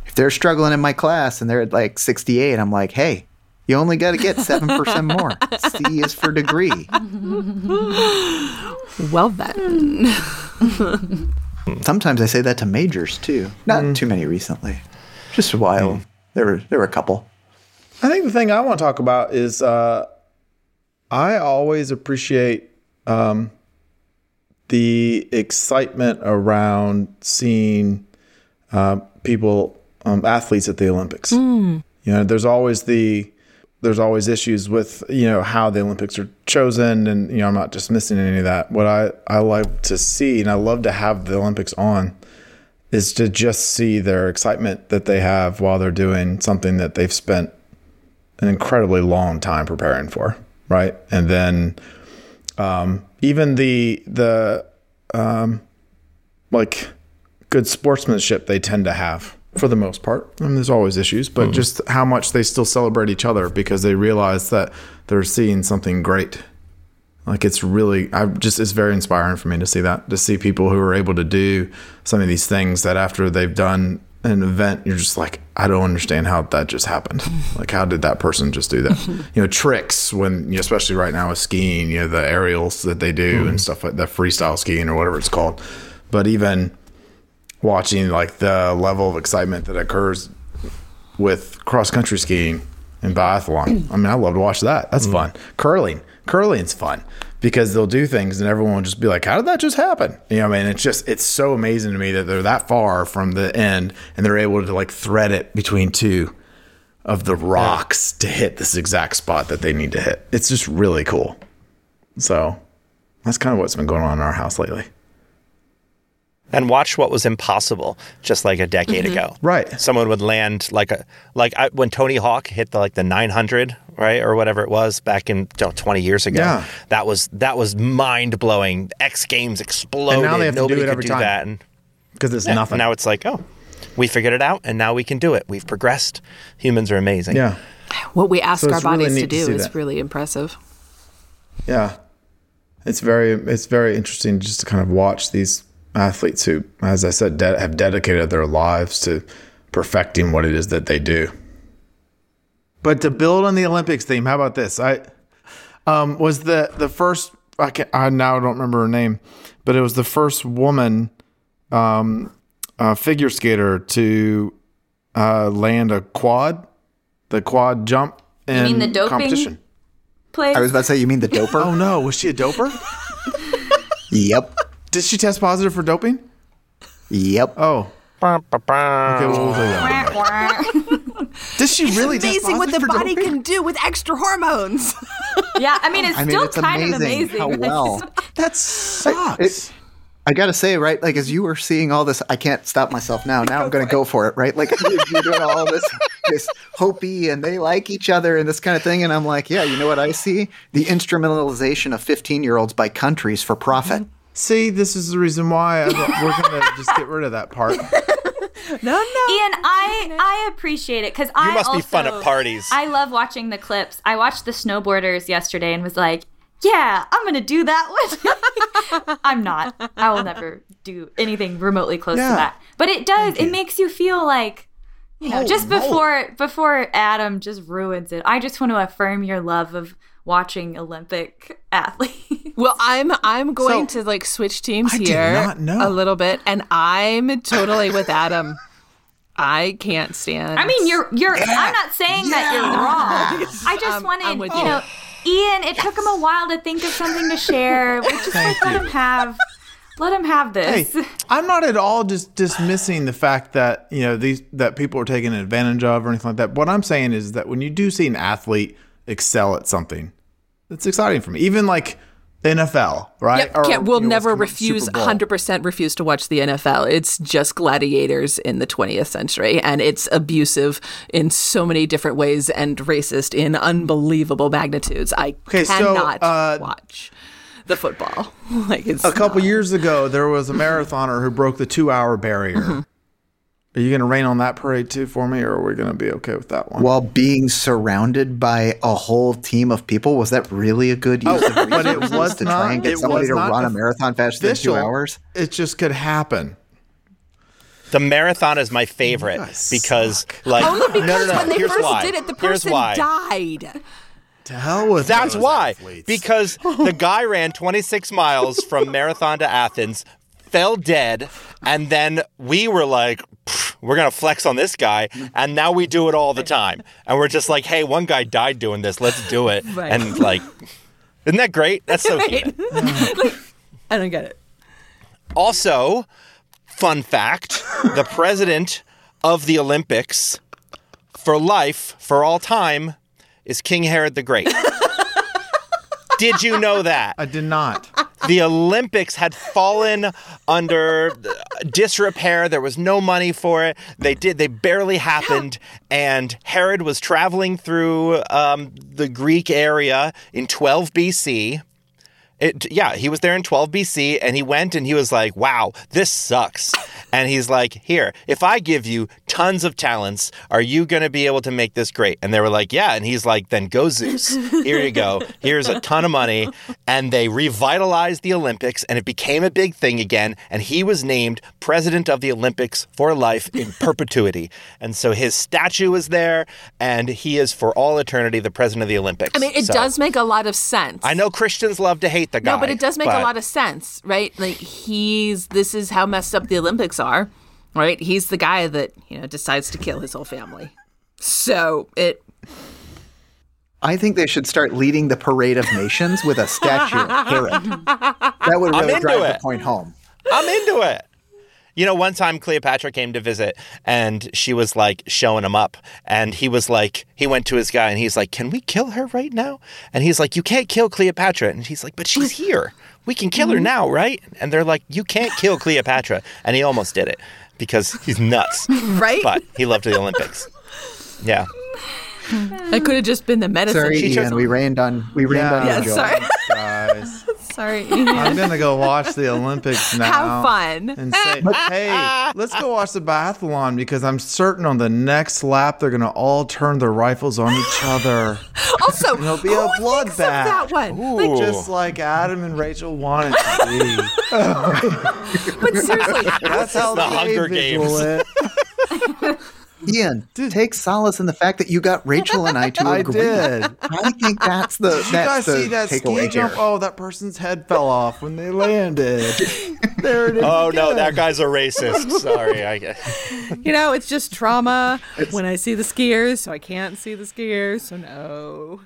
If they're struggling in my class and they're at like 68, I'm like, hey, You only got to get 7% more. C is for degree. Well then. Sometimes I say that to majors too. Not too many recently. Just a while. There were there were a couple. I think the thing I want to talk about is uh, I always appreciate um, the excitement around seeing uh, people, um, athletes at the Olympics. You know, there's always the there's always issues with you know how the Olympics are chosen, and you know I'm not dismissing any of that. What I I like to see, and I love to have the Olympics on, is to just see their excitement that they have while they're doing something that they've spent an incredibly long time preparing for, right? And then um, even the the um, like good sportsmanship they tend to have for the most part. I mean, there's always issues, but mm-hmm. just how much they still celebrate each other because they realize that they're seeing something great. Like it's really, I just it's very inspiring for me to see that to see people who are able to do some of these things that after they've done an event, you're just like, I don't understand how that just happened. Like, how did that person just do that? you know, tricks when, you know, especially right now with skiing, you know, the aerials that they do mm-hmm. and stuff like that, freestyle skiing or whatever it's called. But even watching like the level of excitement that occurs with cross country skiing and biathlon. I mean, I love to watch that. That's mm. fun. Curling, curling's fun because they'll do things and everyone will just be like, "How did that just happen?" You know, I mean, it's just it's so amazing to me that they're that far from the end and they're able to like thread it between two of the rocks to hit this exact spot that they need to hit. It's just really cool. So that's kind of what's been going on in our house lately. And watch what was impossible just like a decade mm-hmm. ago. Right. Someone would land like a like I, when Tony Hawk hit the like the 900, right, or whatever it was back in you know, 20 years ago. Yeah. That was that was mind blowing. X Games exploded. And now they have to do Nobody it could every do time. that. Because it's yeah, nothing. now it's like, oh, we figured it out, and now we can do it. We've progressed. Humans are amazing. yeah. What we ask So our it's really bodies to neat to do is that. really impressive. Yeah. It's very it's very interesting just to kind of watch these athletes who, as I said, de- have dedicated their lives to perfecting what it is that they do. But to build on the Olympics theme, how about this? I um, was the the first. I can I now don't remember her name, but it was the first woman um, uh, figure skater to uh, land a quad, the quad jump in mean the doping? competition. Place. I was about to say, you mean the doper? Oh no, was she a doper? Yep. Did she test positive for doping? Yep. Oh. Okay, well, we'll do that. Wah, wah. She really test Amazing what the body doping? can do with extra hormones. yeah, I mean it's I mean, still it's kind amazing, of amazing. how well. That sucks. It- I gotta say, right? Like as you were seeing all this, I can't stop myself now. Now I'm gonna go for it, right? Like you're, you're doing all this, this Hopi, and they like each other and this kind of thing, and I'm like, yeah, you know what I see? The instrumentalization of 15 year olds by countries for profit. Mm-hmm. See, this is the reason why I, we're gonna just get rid of that part. no, no. Ian, I I appreciate it because I must be fun at parties. I love watching the clips. I watched the snowboarders yesterday and was like, "Yeah, I'm gonna do that one." I'm not. I will never do anything remotely close Yeah. to that. But it does. It makes you feel like you know, Holy just moly. before before Adam just ruins it. I just want to affirm your love of watching Olympic athletes. Well, I'm I'm going So- to like switch teams I here a little bit, and I'm totally with Adam. I can't stand. I mean, you're you're. I'm not saying that you're wrong. I just I'm- wanted, you you. know, Ian. It took him a while to think of something to share. We just like let him have, let him have Hey, this. I'm not at all just dismissing the fact that you know these that people are taking advantage of or anything like that. What I'm saying is that when you do see an athlete excel at something, it's exciting for me. Even like the NFL, right? Yep, Or, can't, we'll you know, never refuse, 100% refuse to watch the NFL. It's just gladiators in the 20th century, and it's abusive in so many different ways and racist in unbelievable magnitudes. I Okay, so, cannot uh, watch the football. like it's A couple years ago, there was a marathoner who broke the two-hour barrier. Mm-hmm. Are you going to rain on that parade too for me, or are we going to be okay with that one? While being surrounded by a whole team of people, was that really a good use of Oh, but it resources was to not- try and get somebody to run a marathon faster than two hours? It just could happen. The marathon is my favorite because, oh, like, Only because no, no, no. when they Here's first why. did it, the Here's person why. died. To hell with That's those why. athletes. Because the guy ran 26 miles from Marathon to Athens, fell dead, and then we were like, we're going to flex on this guy. And now we do it all the time. And we're just like, hey, one guy died doing this. Let's do it. Right. And like, isn't that great? That's so cute. I don't get it. Also, fun fact the president of the Olympics for life, for all time, is King Herod the Great. Did you know that? I did not. The Olympics had fallen under disrepair. There was no money for it. They did. They barely happened. And Herod was traveling through um, the Greek area in 12 BC. It, yeah, he was there in 12 BC and he went and he was like, wow, this sucks. And he's like, here, if I give you tons of talents, are you going to be able to make this great? And they were like, yeah. And he's like, then go Zeus. Here you go. Here's a ton of money. And they revitalized the Olympics and it became a big thing again. And he was named president of the Olympics for life in perpetuity. And so his statue is there and he is for all eternity the president of the Olympics. I mean, it So, does make a lot of sense. I know Christians love to hate the guy. No, but it does make a lot of sense, right? Like he's this is how messed up the Olympics are, right? He's the guy that, you know, decides to kill his whole family. So it I think they should start leading the parade of nations with a statue of Herod. That would really drive it. the point home. I'm into it. You know, one time Cleopatra came to visit and she was like showing him up. And he was like, he went to his guy and he's like, Can we kill her right now? And he's like, You can't kill Cleopatra. And he's like, But she's here. We can kill her mm-hmm. now, right? And they're like, You can't kill Cleopatra. And he almost did it because he's nuts. right. But he loved the Olympics. Yeah. That could have just been the medicine. Sorry, She Ian. We rained on we rained on Yeah, you, Joel. sorry. Guys, Sorry. I'm gonna go watch the Olympics now. Have fun. And say, hey, let's go watch the biathlon because I'm certain on the next lap they're gonna all turn their rifles on each other. Also, It'll be who a bloodbath. that one. Ooh. Just like Adam and Rachel wanted to be. But seriously, That's how The they Hunger visual Games. It. Ian, take solace in the fact that you got Rachel and I to I agree. did. I think that's the Did you guys the see that ski jump? here. Oh, that person's head fell off when they landed. there it is. Oh, no, that guy's a racist. Sorry. I guess. you know, it's just trauma when I see the skiers, so I can't see the skiers. So no.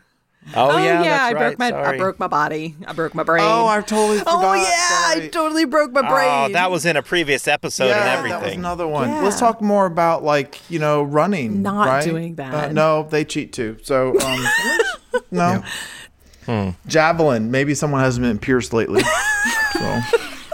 Oh, yeah. yeah, that's I right. broke my I broke my body. I broke my brain. Oh, I totally forgot. Oh yeah, Sorry. I totally broke my brain. Oh, that was in a previous episode yeah, and everything. that was another one. Yeah. Let's talk more about like you know running. Not right? doing that. Uh, no, they cheat too. So um, no. Hmm. Javelin. Maybe someone hasn't been pierced lately. so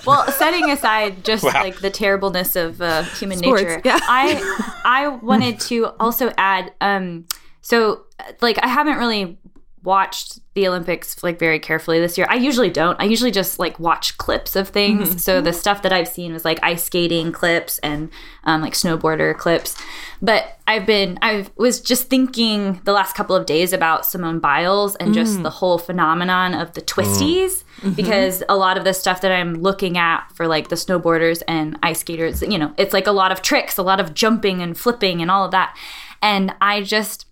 Well, setting aside just Wow. like the terribleness of uh, human Sports, nature, yeah. I I wanted to also add. Um, so like I haven't really watched the Olympics like very carefully this year. I usually don't. I usually just like watch clips of things. Mm-hmm. So the mm-hmm. stuff that I've seen was like ice skating clips and um, like snowboarder clips. But I've been I was just thinking the last couple of days about Simone Biles and just mm. the whole phenomenon of the oh. twisties mm-hmm. because a lot of the stuff that I'm looking at for like the snowboarders and ice skaters, you know, it's like a lot of tricks, a lot of jumping and flipping and all of that. And I just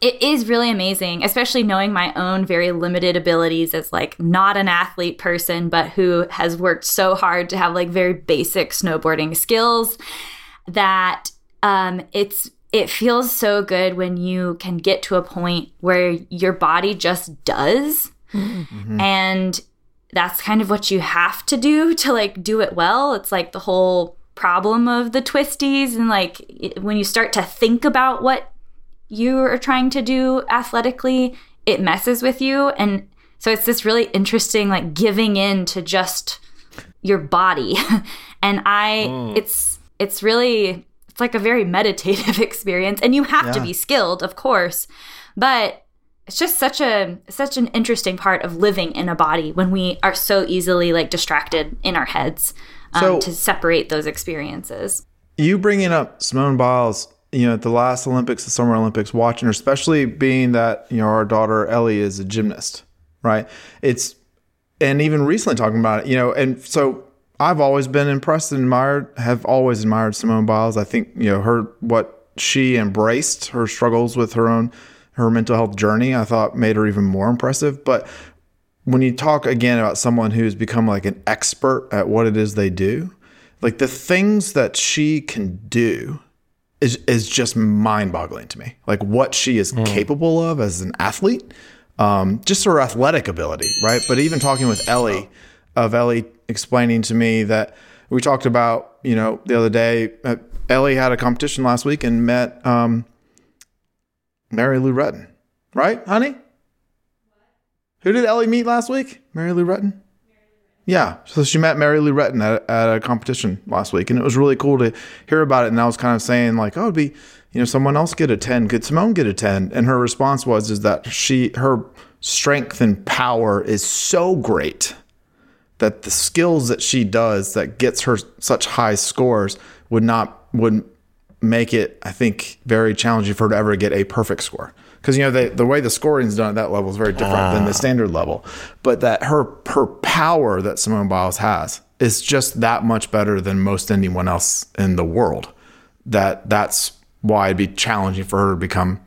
it is really amazing, especially knowing my own very limited abilities as like not an athlete person, but who has worked so hard to have like very basic snowboarding skills that um, it's it feels so good when you can get to a point where your body just does. And that's kind of what you have to do to like do it well. It's like the whole problem of the twisties and like it- when you start to think about what you are trying to do athletically it messes with you. And so it's this really interesting like giving in to just your body. And i it's it's really it's like a very meditative experience. And you have to be skilled of course. But it's just such a such an interesting part of living in a body when we are so easily like distracted in our heads um, So- to separate those experiences. you bringing up Simone Biles, you know, at the last Olympics, the Summer Olympics, watching her, especially being that you know our daughter Ellie is a gymnast, right? It's and even recently talking about it, you know, and so I've always been impressed and admired, have always admired Simone Biles. I think, you know, her, what she embraced, her struggles with her own, her mental health journey, I thought made her even more impressive. But when you talk again about someone who's become like an expert at what it is they do, like the things that she can do is, is just mind boggling to me. Like what she is capable of as an athlete, um, just her athletic ability, right? But even talking with Ellie, of Ellie explaining to me that we talked about, you know, the other day, uh, Ellie had a competition last week and met um, Mary Lou Retton, right, honey? Who did Ellie meet last week? Mary Lou Retton? Yeah, so she met Mary Lou Retton at, at a competition last week, and it was really cool to hear about it. And I was kind of saying like, oh, it'd be, you know, someone else get a ten. Could Simone get a ten? And her response was, is that she her strength and power is so great that the skills that she does that gets her such high scores would not would make it, I think, very challenging for her to ever get a perfect score. Because you know the the way the scoring is done at that level is very different than the ah. standard level. But that her her power that Simone Biles has is just that much better than most anyone else in the world. That that's why it'd be challenging for her to become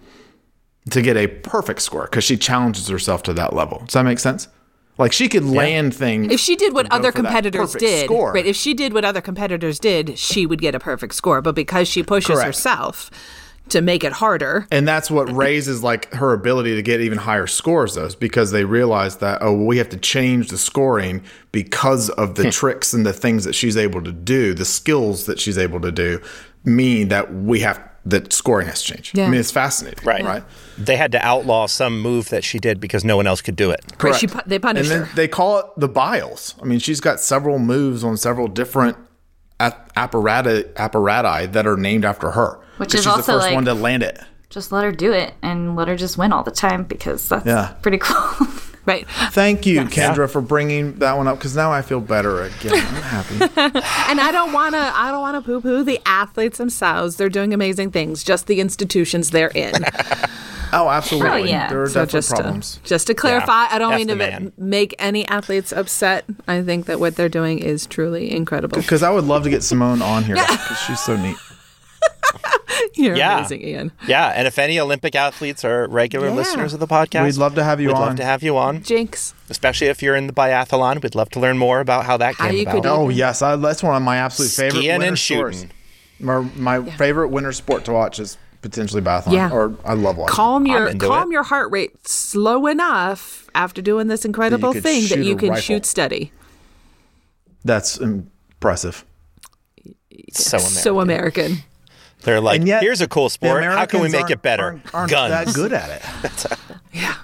to get a perfect score because she challenges herself to that level. Does that make sense? Like she could land things. If she did what other competitors did, score. right? If she did what other competitors did, she would get a perfect score. But because she pushes Correct. herself to make it harder, And that's what raises like her ability to get even higher scores, though, because they realize that oh, we have to change the scoring because of the hmm. tricks and the things that she's able to do, the skills that she's able to do, mean that we have that scoring has to change. Yeah. I mean, it's fascinating, Right. Right. They had to outlaw some move that she did because no one else could do it. right, Correct. she pu- they punish and then her. they call it the Biles. I mean, she's got several moves on several different ap- apparati apparati that are named after her. Which is she's also, the first like- one to land it. Just let her do it and let her just win all the time because that's Yeah. pretty cool. Right. Thank you, Kendra, for bringing that one up because now I feel better again. I'm happy. And I don't want to. I don't want to poo-poo the athletes themselves. They're doing amazing things. Just the institutions they're in. Oh, absolutely. Oh, yeah. There are So definitely just problems. to, just to clarify, I don't F mean to man. make any athletes upset. I think that what they're doing is truly incredible. Because I would love to get Simone on here because she's so neat. You're Yeah. amazing, Ian. Yeah, and if any Olympic athletes are regular Yeah. listeners of the podcast, We'd love to have you we'd on. love to have you on, Jinx. especially if you're in the biathlon. We'd love to learn more about how that How came about. could do- Oh yes, I, that's one of my absolute favorite Skiing winter and sports. shooting. My, my favorite winter sport to watch is potentially biathlon. Yeah. Or I love watching. Calm your calm it. your heart rate slow enough after doing this incredible could thing that shoot you can rifle. shoot steady. That's impressive. So American. So American. They're like, yet, here's a cool sport. How can we make aren't- it better? Aren't, aren't Guns. that good at it. Yeah.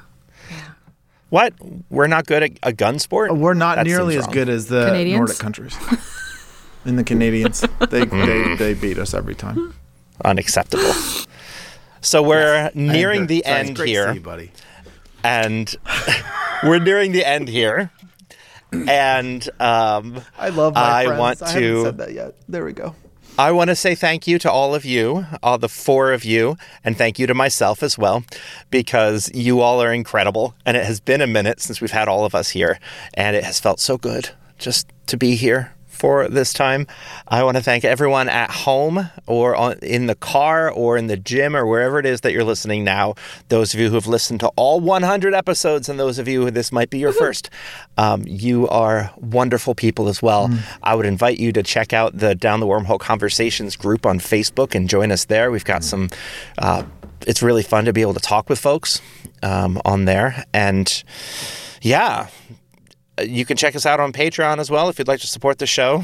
What? We're not good at a gun sport? Uh, we're not That nearly as good as the Canadians? Nordic countries. and the Canadians, they, they they beat us every time. Unacceptable. So we're nearing the sorry, end great to here. see you, buddy. and we're nearing the end here. And um, I love my I friends. want I haven't to- said that yet. There we go. I want to say thank you to all of you, all the four of you, and thank you to myself as well, because you all are incredible. And it has been a minute since we've had all of us here, and it has felt so good just to be here for this time. I want to thank everyone at home or on, in the car or in the gym or wherever it is that you're listening now. Those of you who have listened to all 100 episodes, and those of you who this might be your first, um, you are wonderful people as well. I would invite you to check out the Down the Wormhole Conversations group on Facebook and join us there. We've got some. Uh, it's really fun to be able to talk with folks um, on there, and yeah, you can check us out on Patreon as well if you'd like to support the show.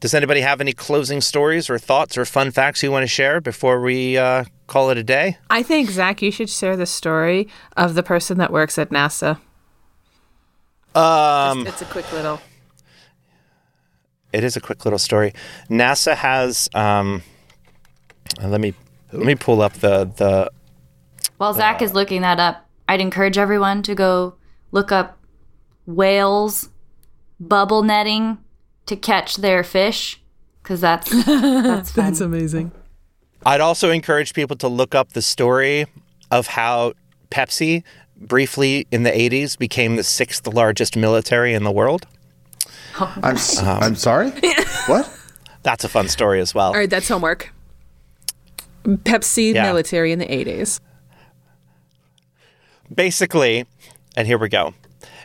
Does anybody have any closing stories or thoughts or fun facts you want to share before we uh, call it a day? I think Zach, you should share the story of the person that works at NASA. Um, It's a quick little. it is a quick little story. NASA has. Um, uh, let me let me pull up the the. While Zach is looking that up, I'd encourage everyone to go look up whales bubble netting to catch their fish because that's that's fun. amazing. I'd also encourage people to look up the story of how Pepsi briefly in the 80s became the sixth largest military in the world. Oh, I'm s- I'm sorry. what? That's a fun story as well. All right, that's homework. Pepsi Yeah. military in the 80s. basically, and here we go.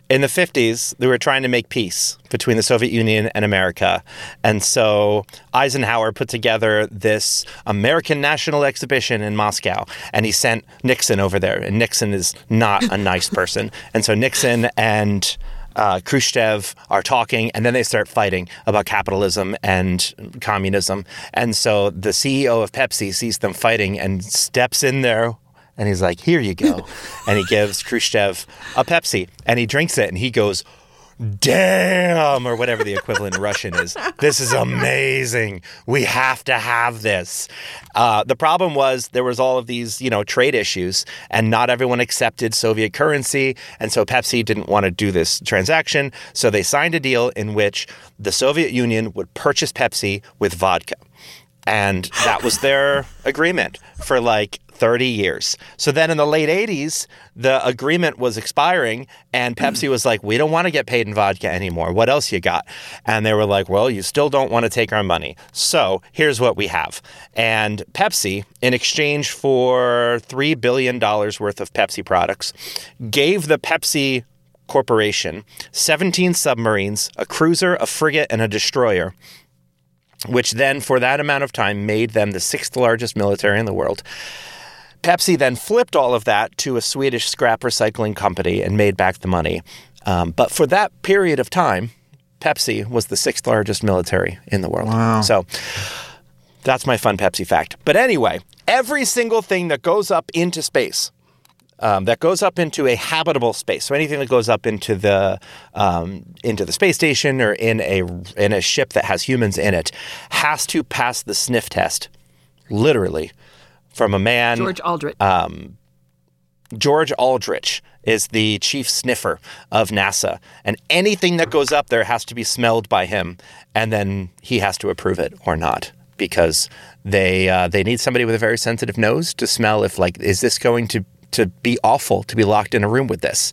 In the 50s, they were trying to make peace between the Soviet Union and America. And so Eisenhower put together this American National Exhibition in Moscow. And he sent Nixon over there. And Nixon is not a nice person. And so Nixon and uh, Khrushchev are talking, and then they start fighting about capitalism and communism. And so the CEO of Pepsi sees them fighting and steps in there and he's like, "Here you go," and he gives Khrushchev a Pepsi, and he drinks it, and he goes, "Damn!" or whatever the equivalent in Russian is. This is amazing. We have to have this. Uh, the problem was there was all of these, you know, trade issues, and not everyone accepted Soviet currency, and so Pepsi didn't want to do this transaction. So they signed a deal in which the Soviet Union would purchase Pepsi with vodka and that was their agreement for like 30 years. So then in the late 80s, the agreement was expiring and mm. Pepsi was like, "We don't want to get paid in vodka anymore. What else you got?" And they were like, "Well, you still don't want to take our money. So, here's what we have." And Pepsi, in exchange for 3 billion dollars worth of Pepsi products, gave the Pepsi Corporation 17 submarines, a cruiser, a frigate, and a destroyer which then, for that amount of time, made them the sixth largest military in the world. Pepsi then flipped all of that to a Swedish scrap recycling company and made back the money. Um, but for that period of time, Pepsi was the sixth largest military in the world. Wow. So that's my fun Pepsi fact. But anyway, every single thing that goes up into space, um, that goes up into a habitable space. So anything that goes up into the um, into the space station or in a in a ship that has humans in it has to pass the sniff test, literally, from a man. George Aldrich. George Aldrich is the chief sniffer of NASA, and anything that goes up there has to be smelled by him, and then he has to approve it or not because they uh, they need somebody with a very sensitive nose to smell if like is this going to to be awful to be locked in a room with this.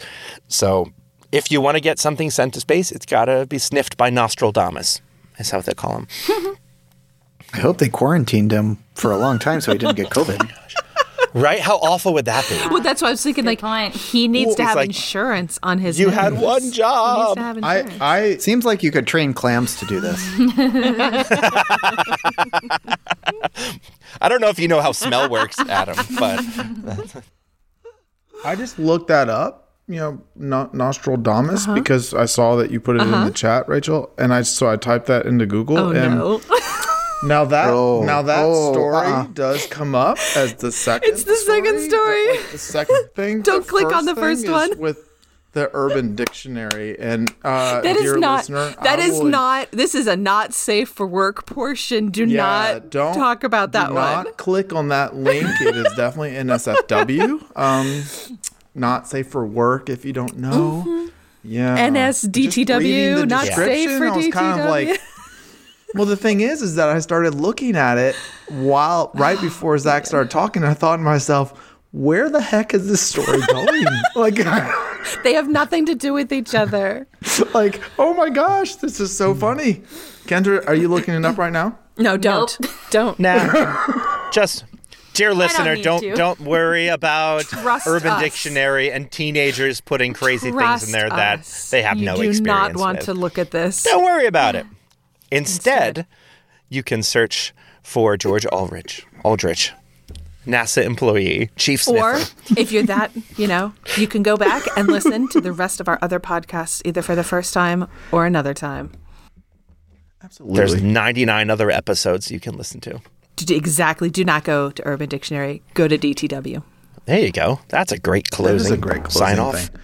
So if you want to get something sent to space, it's got to be sniffed by Nosetradamus. Is how they call him. I hope they quarantined him for a long time so he didn't get COVID. Right? How awful would that be? well, that's why I was thinking. Like point. he needs Well, to have like, insurance on his. You nose. had one He needs job. to have I insurance. I Seems like you could train clams to do this. I don't know if you know how smell works, Adam, but I just looked that up, you know, no- Nosetradamus, uh-huh. because I saw that you put it in the uh-huh. chat, Rachel, and I so I typed that into Google, oh and no! now that Oh, now that oh, story uh-uh. does come up as the second. It's the second but, story. like, the second thing. Don't click on the first one. with the Urban Dictionary, and uh, That is not. listener, that I is not. This is a not safe for work portion. Do Yeah, not don't talk about that do one. Not click on that link. It is definitely NSFW. Um, not safe for work if you don't know. Yeah. NSDTW, not safe for I was kind of DTW. like, well, the thing is, is that I started looking at it while right before Zach started talking. I thought to myself, where the heck is this story going? like, They have nothing to do with each other. like, oh my gosh, this is so funny. Kendra, are you looking it up right now? No, don't, don't. Nah. Just dear listener, need don't to. don't worry about Trust Urban us. Dictionary and teenagers putting crazy things in there that us. they have you no do not want with. to look at this. Don't worry about it. Instead, you can search for George Aldrich. Aldrich. NASA employee, chief Or sniffer. if you're that, you know, you can go back and listen to the rest of our other podcasts, either for the first time or another time. Absolutely. There's 99 other episodes you can listen to. Exactly. Do not go to Urban Dictionary. Go to DTW. There you go. That's a great closing. is a great closing sign off. thing.